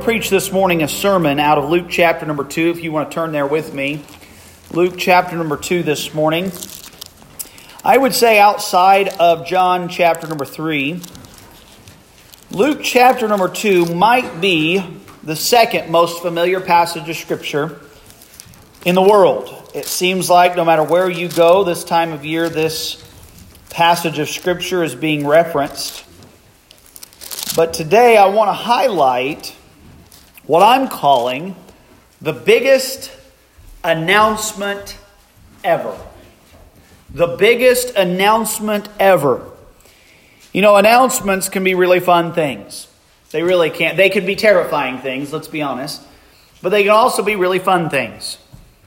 to preach this morning a sermon out of Luke chapter number 2, if you want to turn there with me. Luke chapter number 2 this morning. I would say outside of John chapter number 3, Luke chapter number 2 might be the second most familiar passage of Scripture in the world. It seems like no matter where you go this time of year, this passage of Scripture is being referenced. But today I want to highlight what I'm calling the biggest announcement ever. The biggest announcement ever. You know, announcements can be really fun things. They really can't. They can be terrifying things, let's be honest. But they can also be really fun things.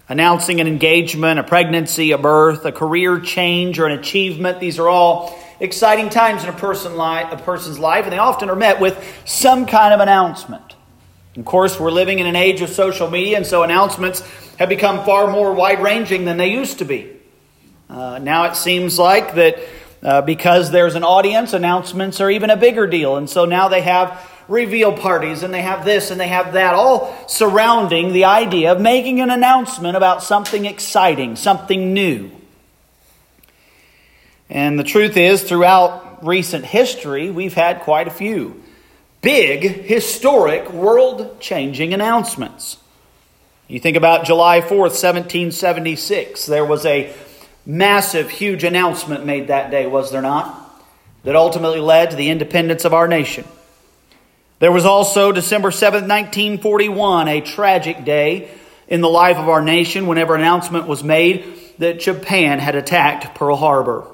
Announcing an engagement, a pregnancy, a birth, a career change, or an achievement. These are all exciting times in a, person li- a person's life, and they often are met with some kind of announcement. Of course, we're living in an age of social media, and so announcements have become far more wide ranging than they used to be. Uh, now it seems like that uh, because there's an audience, announcements are even a bigger deal. And so now they have reveal parties and they have this and they have that, all surrounding the idea of making an announcement about something exciting, something new. And the truth is, throughout recent history, we've had quite a few big, historic, world changing announcements. You think about July 4th, 1776. There was a massive, huge announcement made that day, was there not? That ultimately led to the independence of our nation. There was also December 7th, 1941, a tragic day in the life of our nation whenever announcement was made that Japan had attacked Pearl Harbor.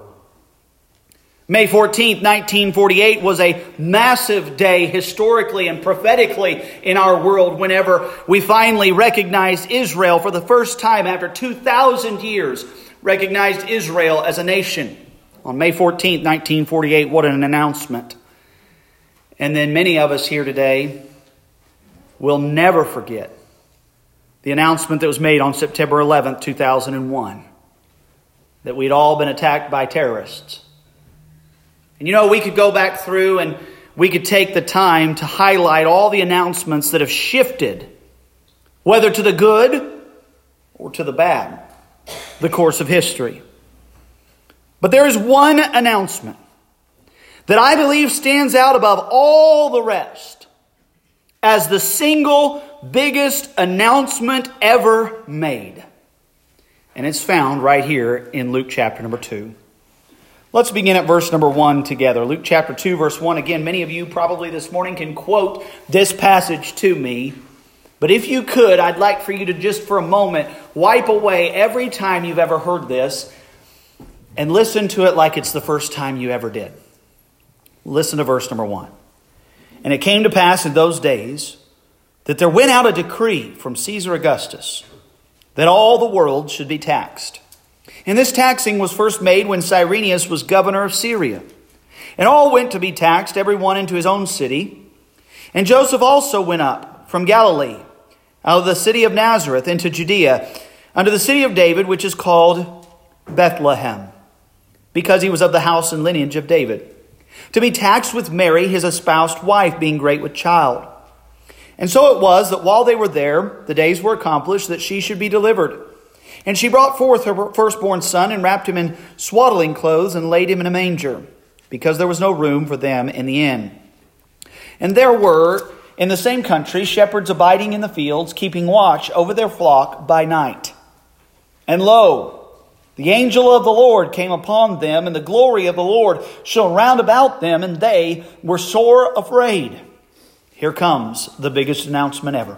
May 14th, 1948 was a massive day historically and prophetically in our world whenever we finally recognized Israel for the first time after 2,000 years, recognized Israel as a nation. On May 14th, 1948, what an announcement. And then many of us here today will never forget the announcement that was made on September 11th, 2001, that we'd all been attacked by terrorists and you know, we could go back through and we could take the time to highlight all the announcements that have shifted, whether to the good or to the bad, the course of history. But there is one announcement that I believe stands out above all the rest as the single biggest announcement ever made. And it's found right here in Luke chapter number 2. Let's begin at verse number 1 together. Luke chapter 2, verse 1. Again, many of you probably this morning can quote this passage to me. But if you could, I'd like for you to just for a moment wipe away every time you've ever heard this and listen to it like it's the first time you ever did. Listen to verse number 1. And it came to pass in those days that there went out a decree from Caesar Augustus that all the world should be taxed. And this taxing was first made when Cyrenius was governor of Syria. And all went to be taxed, every one into his own city. And Joseph also went up from Galilee, out of the city of Nazareth, into Judea, unto the city of David, which is called Bethlehem, because he was of the house and lineage of David, to be taxed with Mary, his espoused wife, being great with child. And so it was that while they were there, the days were accomplished that she should be delivered. And she brought forth her firstborn son and wrapped him in swaddling clothes and laid him in a manger, because there was no room for them in the inn. And there were in the same country shepherds abiding in the fields, keeping watch over their flock by night. And lo, the angel of the Lord came upon them, and the glory of the Lord shone round about them, and they were sore afraid. Here comes the biggest announcement ever.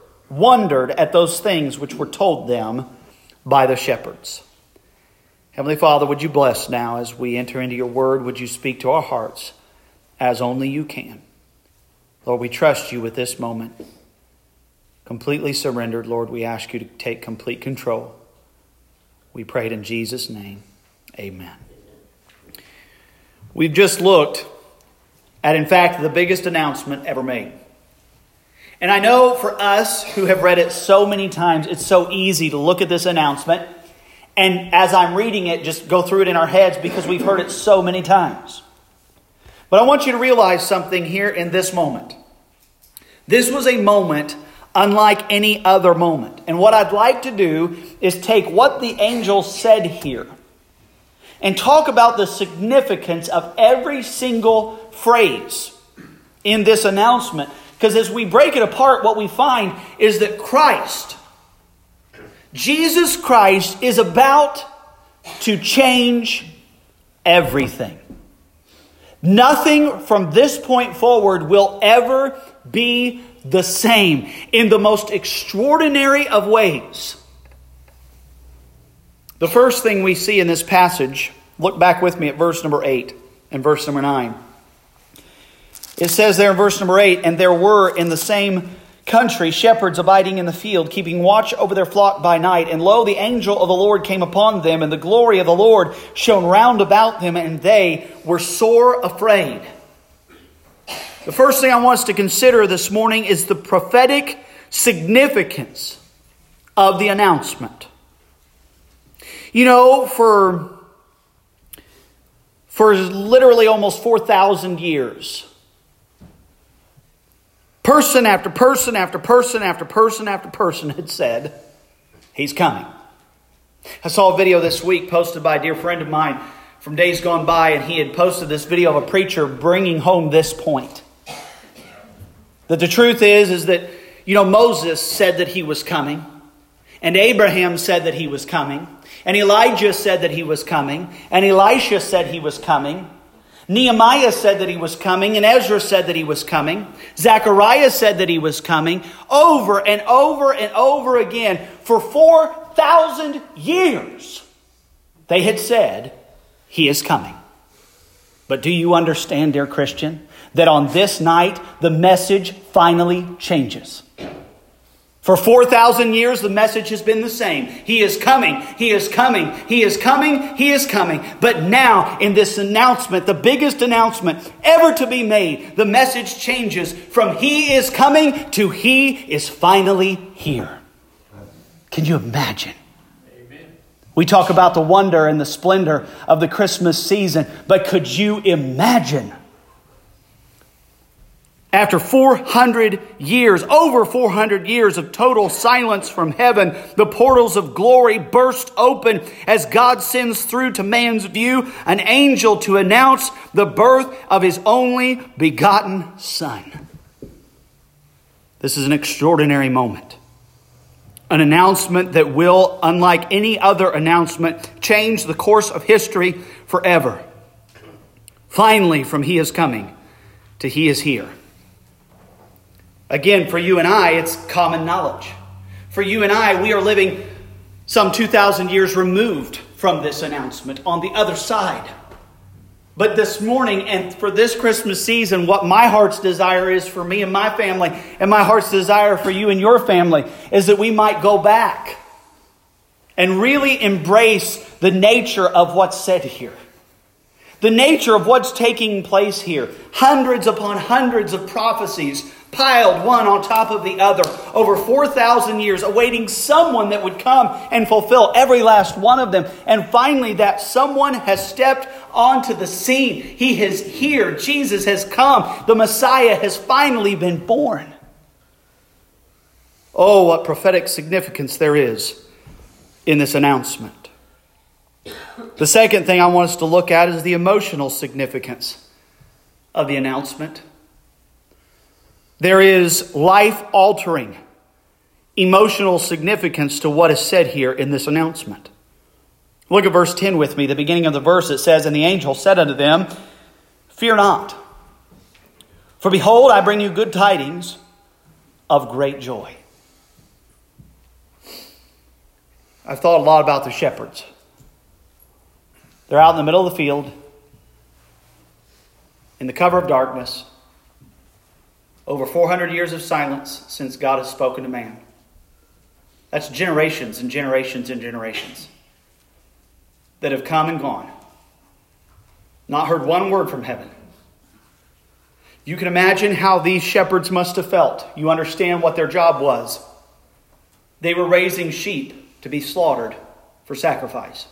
wondered at those things which were told them by the shepherds. Heavenly Father, would you bless now as we enter into your word? Would you speak to our hearts as only you can? Lord, we trust you with this moment. Completely surrendered, Lord, we ask you to take complete control. We pray it in Jesus' name. Amen. We've just looked at, in fact, the biggest announcement ever made. And I know for us who have read it so many times, it's so easy to look at this announcement and as I'm reading it, just go through it in our heads because we've heard it so many times. But I want you to realize something here in this moment. This was a moment unlike any other moment. And what I'd like to do is take what the angel said here and talk about the significance of every single phrase in this announcement. Because as we break it apart, what we find is that Christ Jesus Christ is about to change everything. Nothing from this point forward will ever be the same in the most extraordinary of ways. The first thing we see in this passage, look back with me at verse number 8 and verse number 9. It says there in verse number 8, and there were in the same country shepherds abiding in the field, keeping watch over their flock by night. And lo, the angel of the Lord came upon them, and the glory of the Lord shone round about them, and they were sore afraid. The first thing I want us to consider this morning is the prophetic significance of the announcement. You know, for, for literally almost 4,000 years, Person after person after person after person after person had said, He's coming. I saw a video this week posted by a dear friend of mine from days gone by, and he had posted this video of a preacher bringing home this point. That the truth is, is that, you know, Moses said that he was coming, and Abraham said that he was coming, and Elijah said that he was coming, and Elisha said he was coming, Nehemiah said that he was coming, and Ezra said that he was coming. Zechariah said that he was coming over and over and over again for 4,000 years. They had said, He is coming. But do you understand, dear Christian, that on this night the message finally changes? For 4,000 years, the message has been the same. He is coming. He is coming. He is coming. He is coming. But now, in this announcement, the biggest announcement ever to be made, the message changes from He is coming to He is finally here. Can you imagine? We talk about the wonder and the splendor of the Christmas season, but could you imagine after 400 years, over 400 years of total silence from heaven, the portals of glory burst open as God sends through to man's view an angel to announce the birth of his only begotten Son. This is an extraordinary moment. An announcement that will, unlike any other announcement, change the course of history forever. Finally, from He is coming to He is here. Again, for you and I, it's common knowledge. For you and I, we are living some 2,000 years removed from this announcement on the other side. But this morning and for this Christmas season, what my heart's desire is for me and my family, and my heart's desire for you and your family, is that we might go back and really embrace the nature of what's said here. The nature of what's taking place here. Hundreds upon hundreds of prophecies piled one on top of the other over 4,000 years, awaiting someone that would come and fulfill every last one of them. And finally, that someone has stepped onto the scene. He is here. Jesus has come. The Messiah has finally been born. Oh, what prophetic significance there is in this announcement. The second thing I want us to look at is the emotional significance of the announcement. There is life altering emotional significance to what is said here in this announcement. Look at verse 10 with me. The beginning of the verse it says, And the angel said unto them, Fear not, for behold, I bring you good tidings of great joy. I've thought a lot about the shepherds. They're out in the middle of the field, in the cover of darkness, over 400 years of silence since God has spoken to man. That's generations and generations and generations that have come and gone, not heard one word from heaven. You can imagine how these shepherds must have felt. You understand what their job was. They were raising sheep to be slaughtered for sacrifice.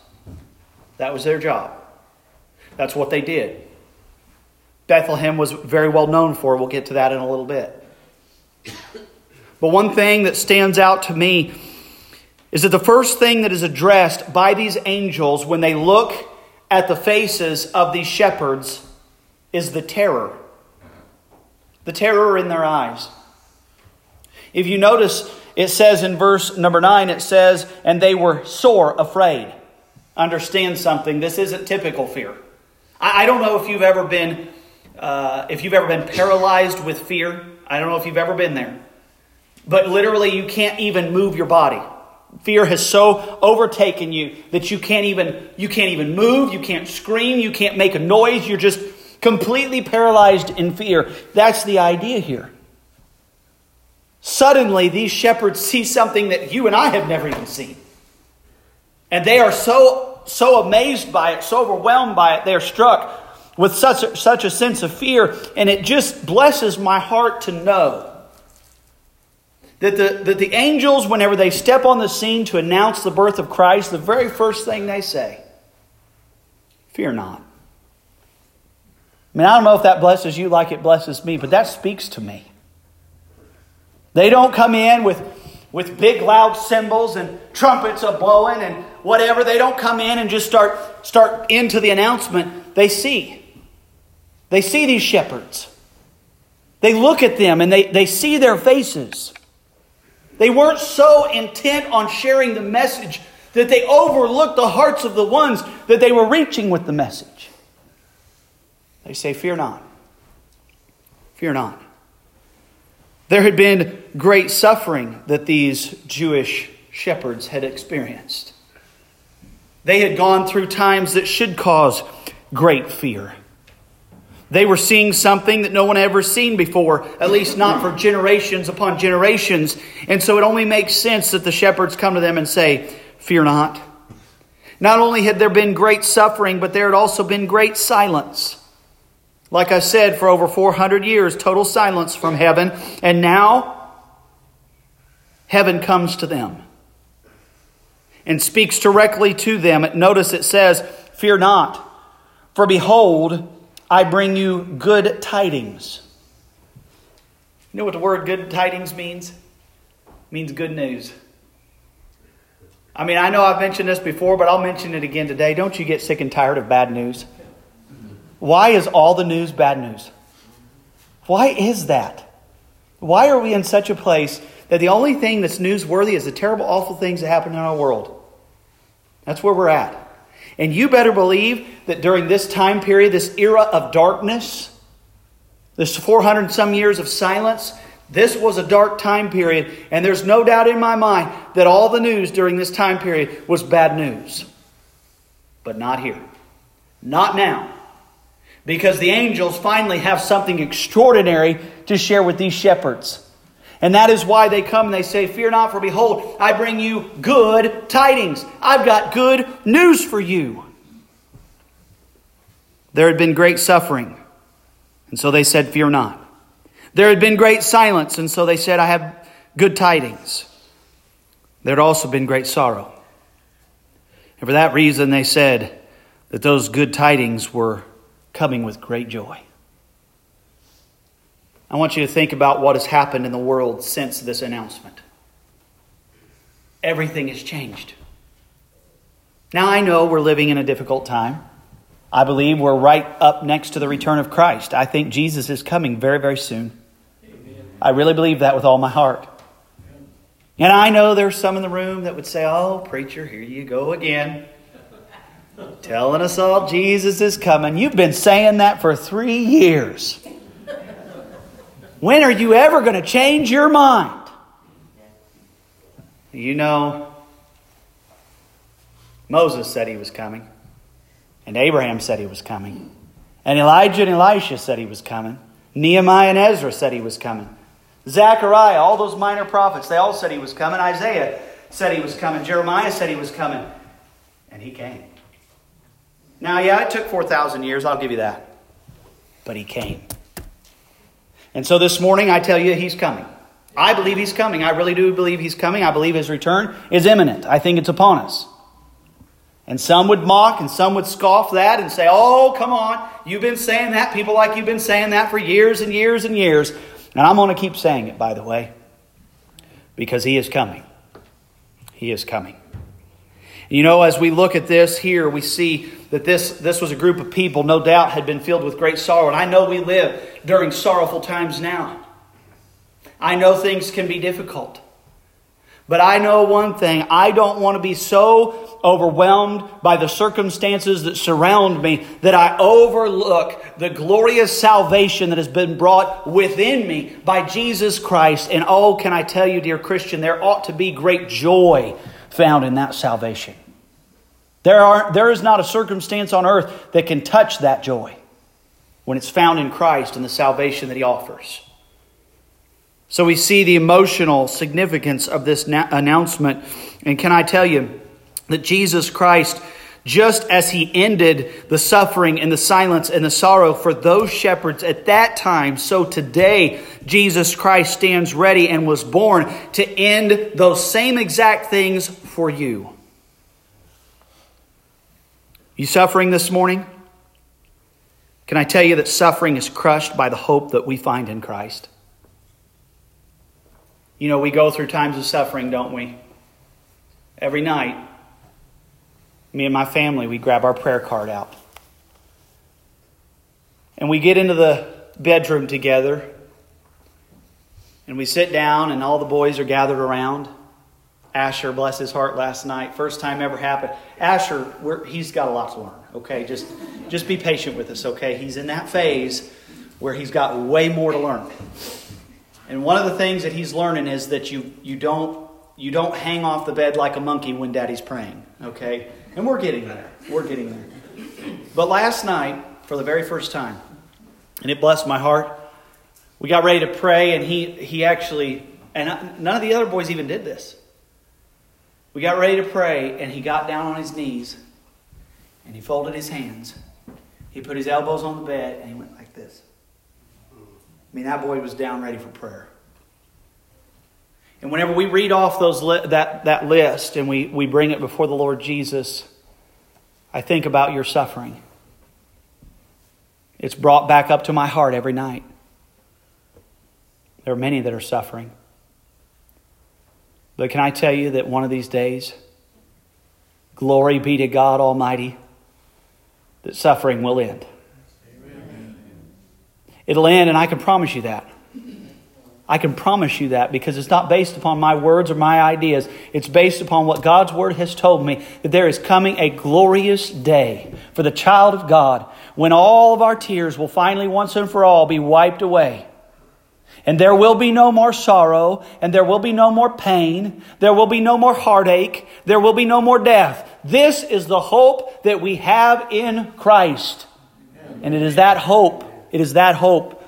That was their job. That's what they did. Bethlehem was very well known for. We'll get to that in a little bit. But one thing that stands out to me is that the first thing that is addressed by these angels when they look at the faces of these shepherds is the terror. The terror in their eyes. If you notice, it says in verse number 9, it says, and they were sore afraid. Understand something, this isn't typical fear. I, don't know if you've ever been uh, if you've ever been paralyzed with fear. I don't know if you've ever been there. But literally you can't even move your body. Fear has so overtaken you that you can't even you can't even move, you can't scream, you can't make a noise, you're just completely paralyzed in fear. That's the idea here. Suddenly these shepherds see something that you and I have never even seen. And they are so so amazed by it, so overwhelmed by it, they are struck with such a, such a sense of fear, and it just blesses my heart to know that the, that the angels, whenever they step on the scene to announce the birth of Christ, the very first thing they say, fear not. I mean, I don't know if that blesses you like it blesses me, but that speaks to me. They don't come in with, with big loud cymbals and trumpets a blowing and whatever. They don't come in and just start, start into the announcement. They see. They see these shepherds. They look at them and they, they see their faces. They weren't so intent on sharing the message that they overlooked the hearts of the ones that they were reaching with the message. They say, Fear not. Fear not. There had been great suffering that these Jewish shepherds had experienced. They had gone through times that should cause great fear. They were seeing something that no one had ever seen before, at least not for generations upon generations. And so it only makes sense that the shepherds come to them and say, Fear not. Not only had there been great suffering, but there had also been great silence. Like I said, for over 400 years, total silence from heaven. And now, heaven comes to them and speaks directly to them. Notice it says, Fear not, for behold, I bring you good tidings. You know what the word good tidings means? It means good news. I mean, I know I've mentioned this before, but I'll mention it again today. Don't you get sick and tired of bad news? Why is all the news bad news? Why is that? Why are we in such a place that the only thing that's newsworthy is the terrible, awful things that happen in our world? That's where we're at. And you better believe that during this time period, this era of darkness, this 400 some years of silence, this was a dark time period. And there's no doubt in my mind that all the news during this time period was bad news. But not here. Not now. Because the angels finally have something extraordinary to share with these shepherds. And that is why they come and they say, Fear not, for behold, I bring you good tidings. I've got good news for you. There had been great suffering, and so they said, Fear not. There had been great silence, and so they said, I have good tidings. There had also been great sorrow. And for that reason, they said that those good tidings were coming with great joy. I want you to think about what has happened in the world since this announcement. Everything has changed. Now, I know we're living in a difficult time. I believe we're right up next to the return of Christ. I think Jesus is coming very, very soon. Amen. I really believe that with all my heart. And I know there's some in the room that would say, Oh, preacher, here you go again. Telling us all Jesus is coming. You've been saying that for three years. When are you ever going to change your mind? You know, Moses said he was coming, and Abraham said he was coming, and Elijah and Elisha said he was coming, Nehemiah and Ezra said he was coming, Zechariah, all those minor prophets, they all said he was coming, Isaiah said he was coming, Jeremiah said he was coming, and he came. Now, yeah, it took 4,000 years, I'll give you that, but he came. And so this morning, I tell you, he's coming. I believe he's coming. I really do believe he's coming. I believe his return is imminent. I think it's upon us. And some would mock and some would scoff that and say, Oh, come on. You've been saying that. People like you've been saying that for years and years and years. And I'm going to keep saying it, by the way, because he is coming. He is coming. You know, as we look at this here, we see that this, this was a group of people, no doubt, had been filled with great sorrow. And I know we live during sorrowful times now. I know things can be difficult. But I know one thing I don't want to be so overwhelmed by the circumstances that surround me that I overlook the glorious salvation that has been brought within me by Jesus Christ. And oh, can I tell you, dear Christian, there ought to be great joy found in that salvation. There, are, there is not a circumstance on earth that can touch that joy when it's found in Christ and the salvation that He offers. So we see the emotional significance of this na- announcement. And can I tell you that Jesus Christ, just as he ended the suffering and the silence and the sorrow for those shepherds at that time, so today Jesus Christ stands ready and was born to end those same exact things for you. You suffering this morning? Can I tell you that suffering is crushed by the hope that we find in Christ? You know, we go through times of suffering, don't we? Every night, me and my family, we grab our prayer card out. And we get into the bedroom together. And we sit down, and all the boys are gathered around. Asher, bless his heart, last night, first time ever happened. Asher, he's got a lot to learn, okay? Just, just be patient with us, okay? He's in that phase where he's got way more to learn. And one of the things that he's learning is that you, you, don't, you don't hang off the bed like a monkey when daddy's praying, okay? And we're getting there. We're getting there. But last night, for the very first time, and it blessed my heart, we got ready to pray, and he, he actually, and none of the other boys even did this. We got ready to pray, and he got down on his knees, and he folded his hands. He put his elbows on the bed, and he went like this. I mean, that boy was down ready for prayer. And whenever we read off those li- that, that list and we, we bring it before the Lord Jesus, I think about your suffering. It's brought back up to my heart every night. There are many that are suffering. But can I tell you that one of these days, glory be to God Almighty, that suffering will end. It'll end, and I can promise you that. I can promise you that because it's not based upon my words or my ideas. It's based upon what God's Word has told me that there is coming a glorious day for the child of God when all of our tears will finally, once and for all, be wiped away. And there will be no more sorrow, and there will be no more pain, there will be no more heartache, there will be no more death. This is the hope that we have in Christ. And it is that hope it is that hope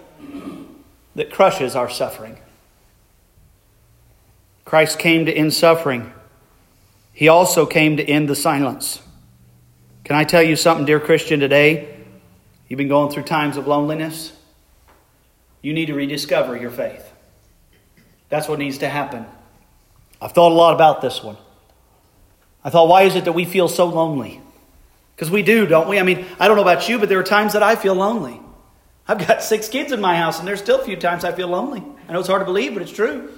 that crushes our suffering. Christ came to end suffering. He also came to end the silence. Can I tell you something, dear Christian, today? You've been going through times of loneliness. You need to rediscover your faith. That's what needs to happen. I've thought a lot about this one. I thought, why is it that we feel so lonely? Because we do, don't we? I mean, I don't know about you, but there are times that I feel lonely. I've got six kids in my house, and there's still a few times I feel lonely. I know it's hard to believe, but it's true.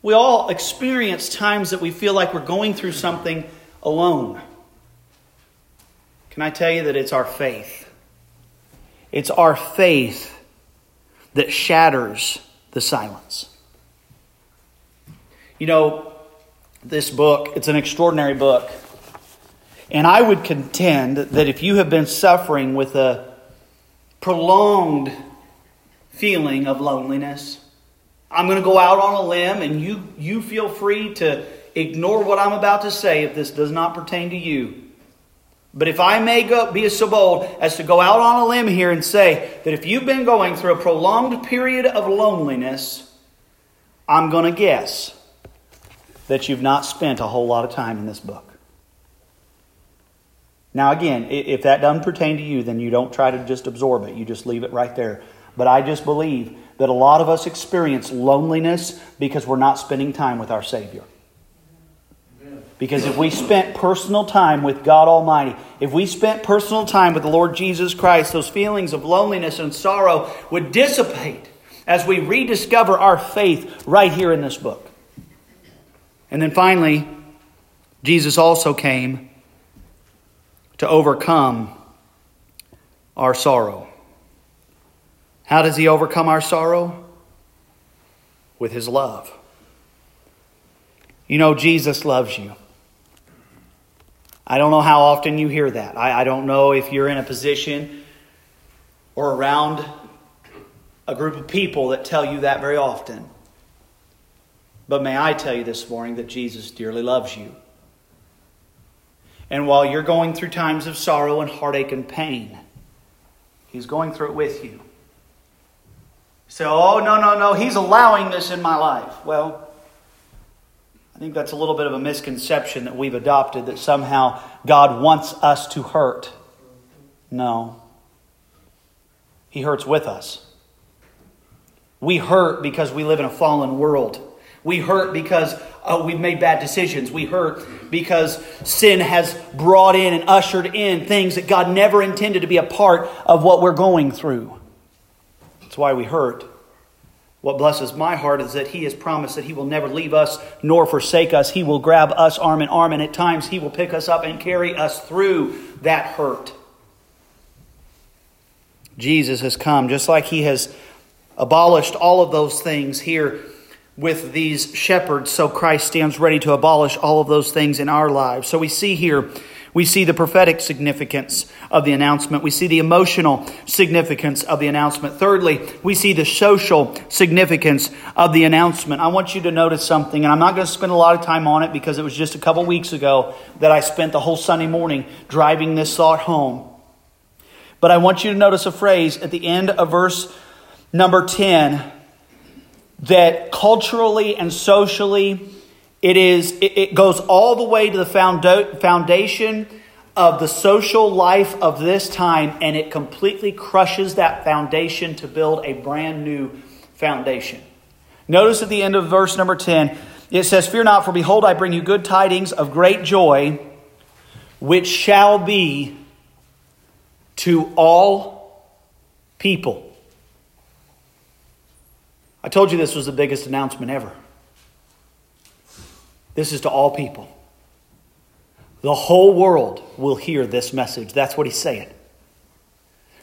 We all experience times that we feel like we're going through something alone. Can I tell you that it's our faith? It's our faith that shatters the silence. You know, this book, it's an extraordinary book. And I would contend that if you have been suffering with a prolonged feeling of loneliness, I'm going to go out on a limb and you, you feel free to ignore what I'm about to say if this does not pertain to you. But if I may go, be so bold as to go out on a limb here and say that if you've been going through a prolonged period of loneliness, I'm going to guess that you've not spent a whole lot of time in this book. Now, again, if that doesn't pertain to you, then you don't try to just absorb it. You just leave it right there. But I just believe that a lot of us experience loneliness because we're not spending time with our Savior. Because if we spent personal time with God Almighty, if we spent personal time with the Lord Jesus Christ, those feelings of loneliness and sorrow would dissipate as we rediscover our faith right here in this book. And then finally, Jesus also came to overcome our sorrow. How does he overcome our sorrow? With his love. You know, Jesus loves you. I don't know how often you hear that. I, I don't know if you're in a position or around a group of people that tell you that very often. But may I tell you this morning that Jesus dearly loves you. And while you're going through times of sorrow and heartache and pain, He's going through it with you. Say, oh, no, no, no, He's allowing this in my life. Well, I think that's a little bit of a misconception that we've adopted that somehow God wants us to hurt. No. He hurts with us. We hurt because we live in a fallen world. We hurt because uh, we've made bad decisions. We hurt because sin has brought in and ushered in things that God never intended to be a part of what we're going through. That's why we hurt. What blesses my heart is that He has promised that He will never leave us nor forsake us. He will grab us arm in arm, and at times He will pick us up and carry us through that hurt. Jesus has come, just like He has abolished all of those things here with these shepherds, so Christ stands ready to abolish all of those things in our lives. So we see here we see the prophetic significance of the announcement. We see the emotional significance of the announcement. Thirdly, we see the social significance of the announcement. I want you to notice something, and I'm not going to spend a lot of time on it because it was just a couple weeks ago that I spent the whole Sunday morning driving this thought home. But I want you to notice a phrase at the end of verse number 10 that culturally and socially it is it, goes all the way to the foundation of the social life of this time and it completely crushes that foundation to build a brand new foundation. Notice at the end of verse number 10, it says, Fear not, for behold, I bring you good tidings of great joy, which shall be to all people. I told you this was the biggest announcement ever. This is to all people. The whole world will hear this message. That's what he's saying.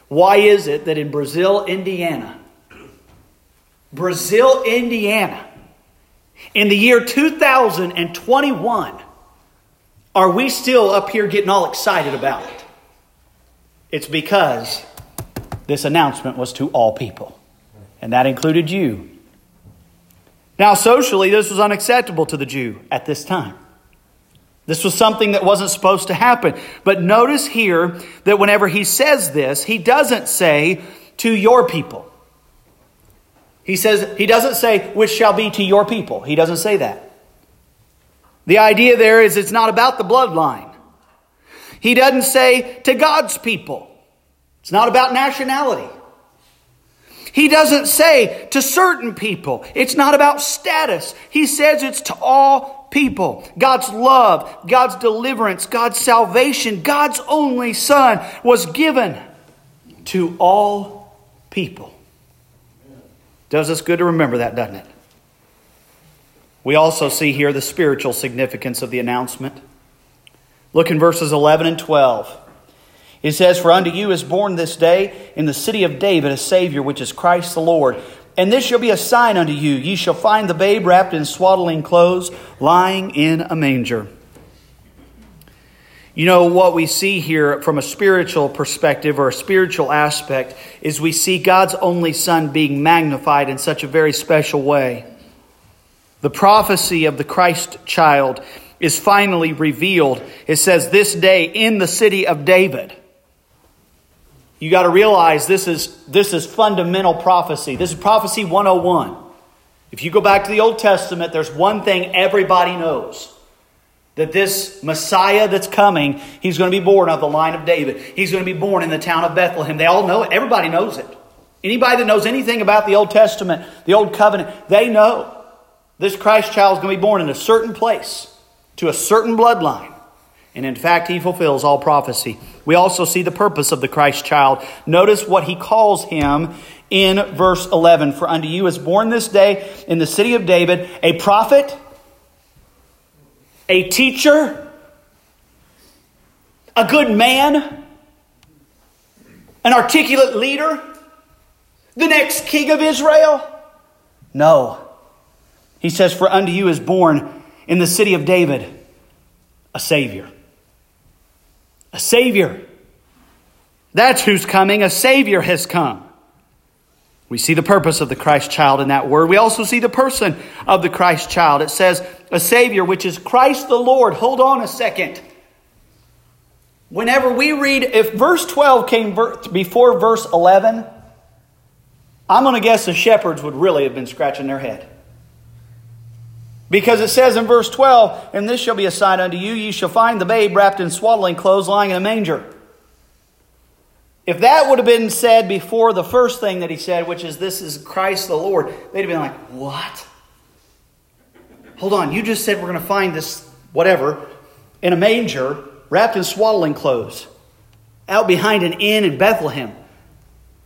Why is it that in Brazil, Indiana, Brazil, Indiana, in the year 2021, are we still up here getting all excited about it? It's because this announcement was to all people, and that included you. Now, socially, this was unacceptable to the Jew at this time. This was something that wasn't supposed to happen. But notice here that whenever he says this, he doesn't say to your people. He says, he doesn't say, which shall be to your people. He doesn't say that. The idea there is it's not about the bloodline. He doesn't say to God's people. It's not about nationality. He doesn't say to certain people. It's not about status. He says it's to all people. God's love, God's deliverance, God's salvation, God's only Son was given to all people. Does us good to remember that, doesn't it? We also see here the spiritual significance of the announcement. Look in verses 11 and 12. It says, For unto you is born this day in the city of David a Savior, which is Christ the Lord. And this shall be a sign unto you. Ye shall find the babe wrapped in swaddling clothes, lying in a manger. You know, what we see here from a spiritual perspective or a spiritual aspect is we see God's only Son being magnified in such a very special way. The prophecy of the Christ child is finally revealed. It says, This day in the city of David. You got to realize this is, this is fundamental prophecy. This is prophecy 101. If you go back to the Old Testament, there's one thing everybody knows that this Messiah that's coming, he's going to be born of the line of David. He's going to be born in the town of Bethlehem. They all know it. Everybody knows it. Anybody that knows anything about the Old Testament, the Old Covenant, they know this Christ child is going to be born in a certain place, to a certain bloodline. And in fact, he fulfills all prophecy. We also see the purpose of the Christ child. Notice what he calls him in verse 11 For unto you is born this day in the city of David a prophet, a teacher, a good man, an articulate leader, the next king of Israel? No. He says, For unto you is born in the city of David a Savior a Savior. That's who's coming. A Savior has come. We see the purpose of the Christ child in that word. We also see the person of the Christ child. It says, a Savior, which is Christ the Lord. Hold on a second. Whenever we read, if verse 12 came before verse 11, I'm going to guess the shepherds would really have been scratching their head. Because it says in verse 12, And this shall be a sign unto you, ye shall find the babe wrapped in swaddling clothes lying in a manger. If that would have been said before the first thing that he said, which is, This is Christ the Lord, they'd have been like, What? Hold on, you just said we're going to find this whatever in a manger wrapped in swaddling clothes out behind an inn in Bethlehem.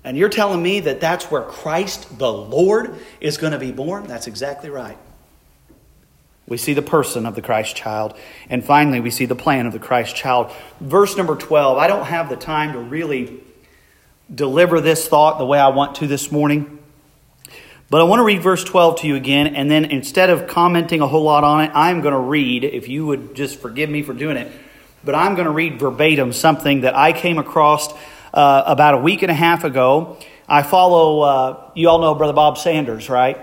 And you're telling me that that's where Christ the Lord is going to be born? That's exactly right. We see the person of the Christ child. And finally, we see the plan of the Christ child. Verse number 12. I don't have the time to really deliver this thought the way I want to this morning. But I want to read verse 12 to you again. And then instead of commenting a whole lot on it, I'm going to read, if you would just forgive me for doing it, but I'm going to read verbatim something that I came across uh, about a week and a half ago. I follow, uh, you all know Brother Bob Sanders, right?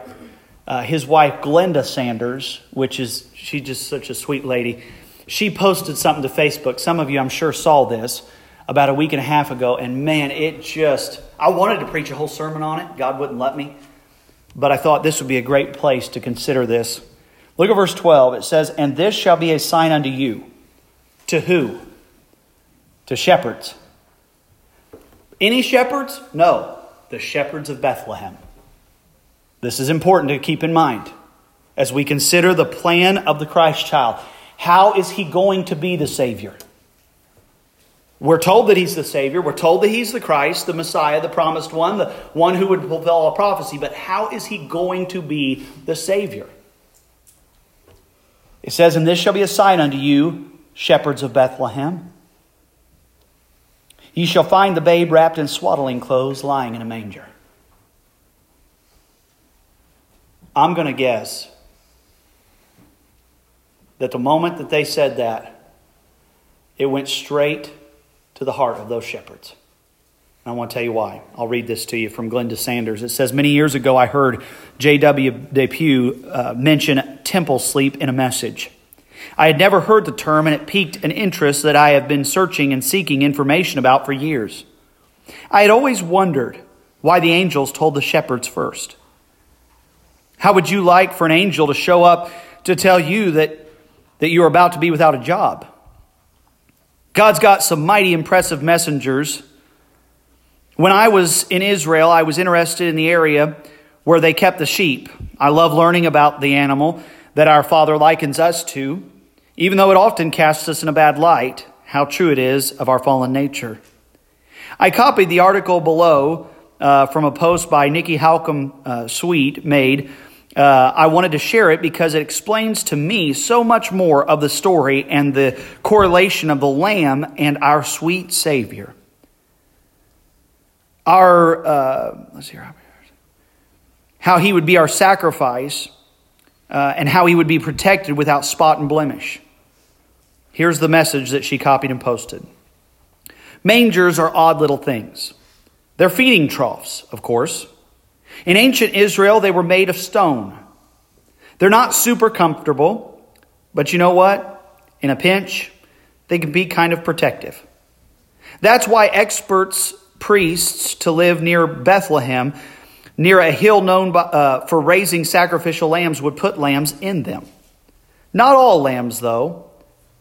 Uh, his wife Glenda Sanders, which is she's just such a sweet lady. She posted something to Facebook. Some of you, I'm sure, saw this about a week and a half ago, and man, it just I wanted to preach a whole sermon on it. God wouldn't let me, but I thought this would be a great place to consider this. Look at verse 12. It says, "And this shall be a sign unto you." To who? To shepherds. Any shepherds? No, the shepherds of Bethlehem. This is important to keep in mind as we consider the plan of the Christ child. How is he going to be the Savior? We're told that he's the Savior. We're told that he's the Christ, the Messiah, the promised one, the one who would fulfill all prophecy. But how is he going to be the Savior? It says, And this shall be a sign unto you, shepherds of Bethlehem. Ye shall find the babe wrapped in swaddling clothes, lying in a manger. I'm going to guess that the moment that they said that, it went straight to the heart of those shepherds. And I want to tell you why. I'll read this to you from Glenda Sanders. It says Many years ago, I heard J.W. Depew uh, mention temple sleep in a message. I had never heard the term, and it piqued an interest that I have been searching and seeking information about for years. I had always wondered why the angels told the shepherds first. How would you like for an angel to show up to tell you that, that you're about to be without a job? God's got some mighty impressive messengers. When I was in Israel, I was interested in the area where they kept the sheep. I love learning about the animal that our Father likens us to, even though it often casts us in a bad light, how true it is of our fallen nature. I copied the article below uh, from a post by Nikki Halcomb uh, Sweet made uh, I wanted to share it because it explains to me so much more of the story and the correlation of the Lamb and our sweet Savior. Our, uh, let's see, how he would be our sacrifice uh, and how he would be protected without spot and blemish. Here's the message that she copied and posted Mangers are odd little things. They're feeding troughs, of course. In ancient Israel, they were made of stone. They're not super comfortable, but you know what? In a pinch, they can be kind of protective. That's why experts, priests, to live near Bethlehem, near a hill known by, uh, for raising sacrificial lambs, would put lambs in them. Not all lambs, though,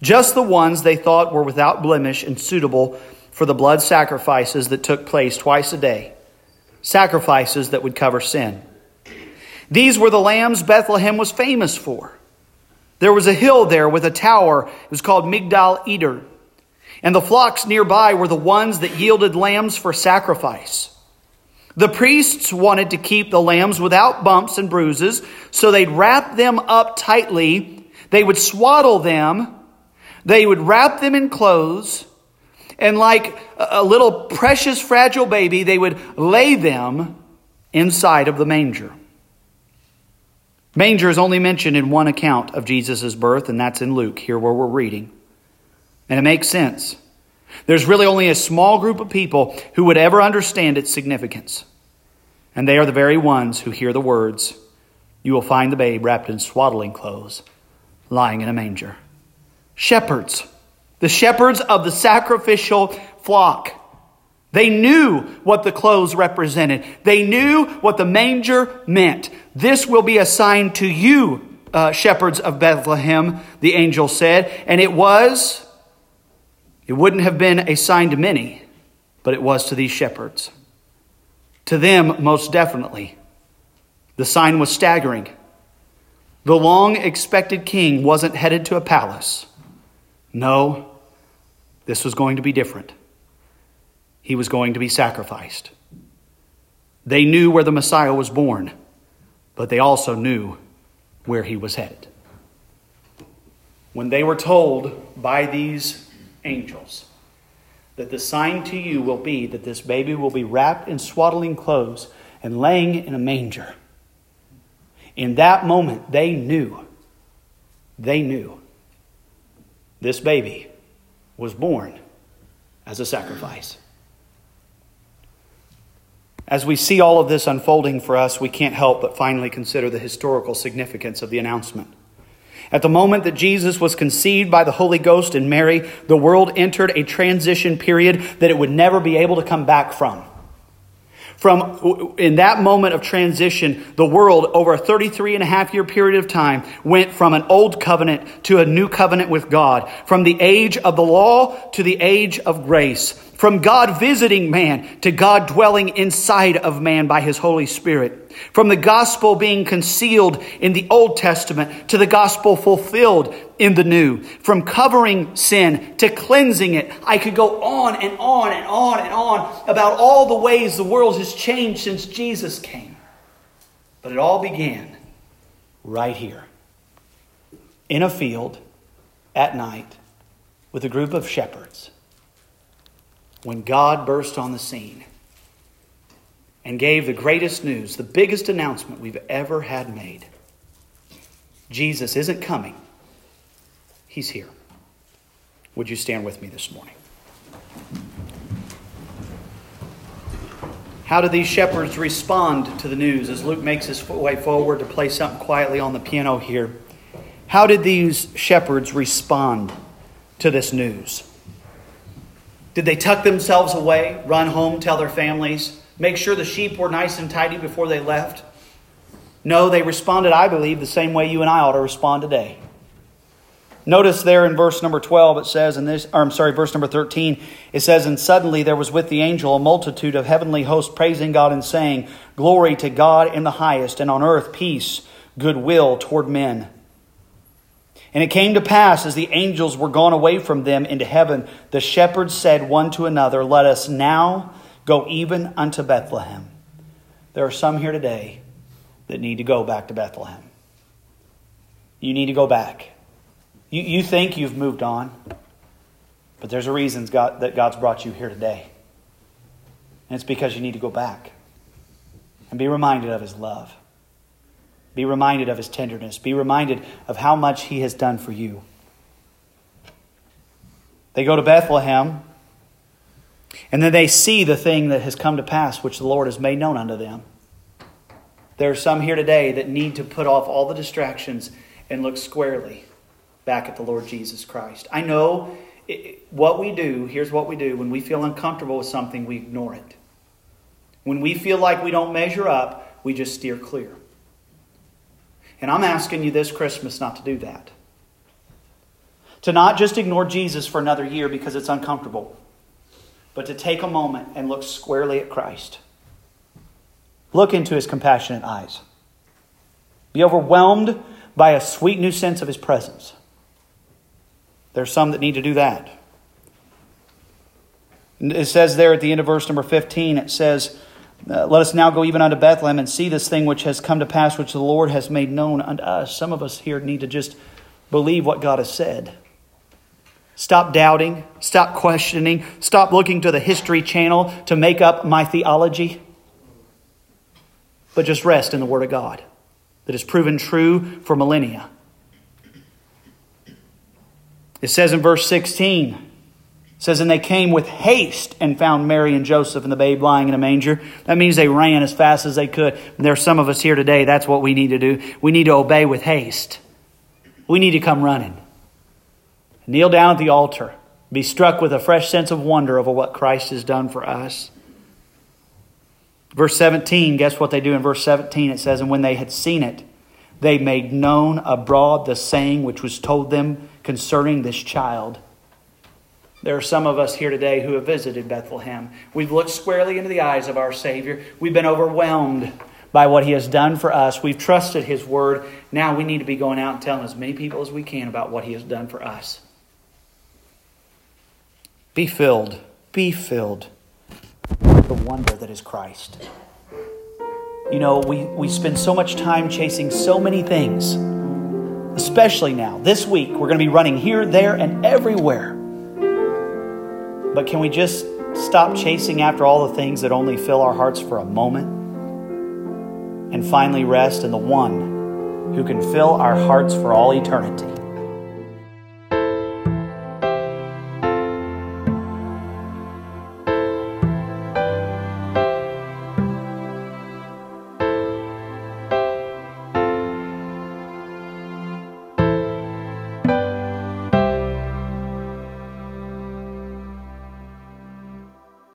just the ones they thought were without blemish and suitable for the blood sacrifices that took place twice a day, sacrifices that would cover sin. These were the lambs Bethlehem was famous for. There was a hill there with a tower. It was called Migdal Eder. And the flocks nearby were the ones that yielded lambs for sacrifice. The priests wanted to keep the lambs without bumps and bruises, so they'd wrap them up tightly. They would swaddle them. They would wrap them in clothes. And like a little precious, fragile baby, they would lay them inside of the manger. Manger is only mentioned in one account of Jesus' birth, and that's in Luke, here where we're reading. And it makes sense. There's really only a small group of people who would ever understand its significance. And they are the very ones who hear the words, You will find the babe wrapped in swaddling clothes, lying in a manger. Shepherds the shepherds of the sacrificial flock. They knew what the clothes represented. They knew what the manger meant. This will be a sign to you, uh, shepherds of Bethlehem, the angel said. And it was, it wouldn't have been a sign to many, but it was to these shepherds. To them, most definitely. The sign was staggering. The long expected king wasn't headed to a palace. No, this was going to be different. He was going to be sacrificed. They knew where the Messiah was born, but they also knew where he was headed. When they were told by these angels that the sign to you will be that this baby will be wrapped in swaddling clothes and laying in a manger, in that moment they knew, they knew this baby was born as a sacrifice. As we see all of this unfolding for us, we can't help but finally consider the historical significance of the announcement. At the moment that Jesus was conceived by the Holy Ghost in Mary, the world entered a transition period that it would never be able to come back from. From in that moment of transition, the world over a 33 and a half year period of time went from an old covenant to a new covenant with God, from the age of the law to the age of grace, from God visiting man to God dwelling inside of man by his Holy Spirit, from the gospel being concealed in the Old Testament to the gospel fulfilled in the new, from covering sin to cleansing it. I could go on and on and on and on about all the ways the world has changed since Jesus came. But it all began right here in a field at night with a group of shepherds when God burst on the scene and gave the greatest news, the biggest announcement we've ever had made. Jesus isn't coming He's here. Would you stand with me this morning? How do these shepherds respond to the news as Luke makes his way forward to play something quietly on the piano here? How did these shepherds respond to this news? Did they tuck themselves away, run home, tell their families, make sure the sheep were nice and tidy before they left? No, they responded, I believe, the same way you and I ought to respond today. Notice there in verse number 12, it says, in this, or I'm sorry, verse number 13, it says, And suddenly there was with the angel a multitude of heavenly hosts praising God and saying, Glory to God in the highest, and on earth peace, goodwill toward men. And it came to pass, as the angels were gone away from them into heaven, the shepherds said one to another, Let us now go even unto Bethlehem. There are some here today that need to go back to Bethlehem. You need to go back. You, you think you've moved on, but there's a reason God, that God's brought you here today. And it's because you need to go back and be reminded of His love. Be reminded of His tenderness. Be reminded of how much He has done for you. They go to Bethlehem, and then they see the thing that has come to pass, which the Lord has made known unto them. There are some here today that need to put off all the distractions and look squarely back at the Lord Jesus Christ. I know it, what we do, here's what we do when we feel uncomfortable with something, we ignore it. When we feel like we don't measure up, we just steer clear. And I'm asking you this Christmas not to do that. To not just ignore Jesus for another year because it's uncomfortable, but to take a moment and look squarely at Christ. Look into his compassionate eyes. Be overwhelmed by a sweet new sense of his presence. There's some that need to do that. It says there at the end of verse number 15, it says, uh, Let us now go even unto Bethlehem and see this thing which has come to pass, which the Lord has made known unto us. Some of us here need to just believe what God has said. Stop doubting, stop questioning, stop looking to the History Channel to make up my theology, but just rest in the Word of God that has proven true for millennia. It says in verse 16, it says, And they came with haste and found Mary and Joseph and the babe lying in a manger. That means they ran as fast as they could. And there are some of us here today, that's what we need to do. We need to obey with haste. We need to come running. Kneel down at the altar. Be struck with a fresh sense of wonder over what Christ has done for us. Verse 17, guess what they do in verse 17? It says, And when they had seen it, they made known abroad the saying which was told them concerning this child. There are some of us here today who have visited Bethlehem. We've looked squarely into the eyes of our Savior. We've been overwhelmed by what He has done for us. We've trusted His word. Now we need to be going out and telling as many people as we can about what He has done for us. Be filled, be filled with the wonder that is Christ. You know, we, we spend so much time chasing so many things, especially now. This week, we're going to be running here, there, and everywhere. But can we just stop chasing after all the things that only fill our hearts for a moment and finally rest in the one who can fill our hearts for all eternity?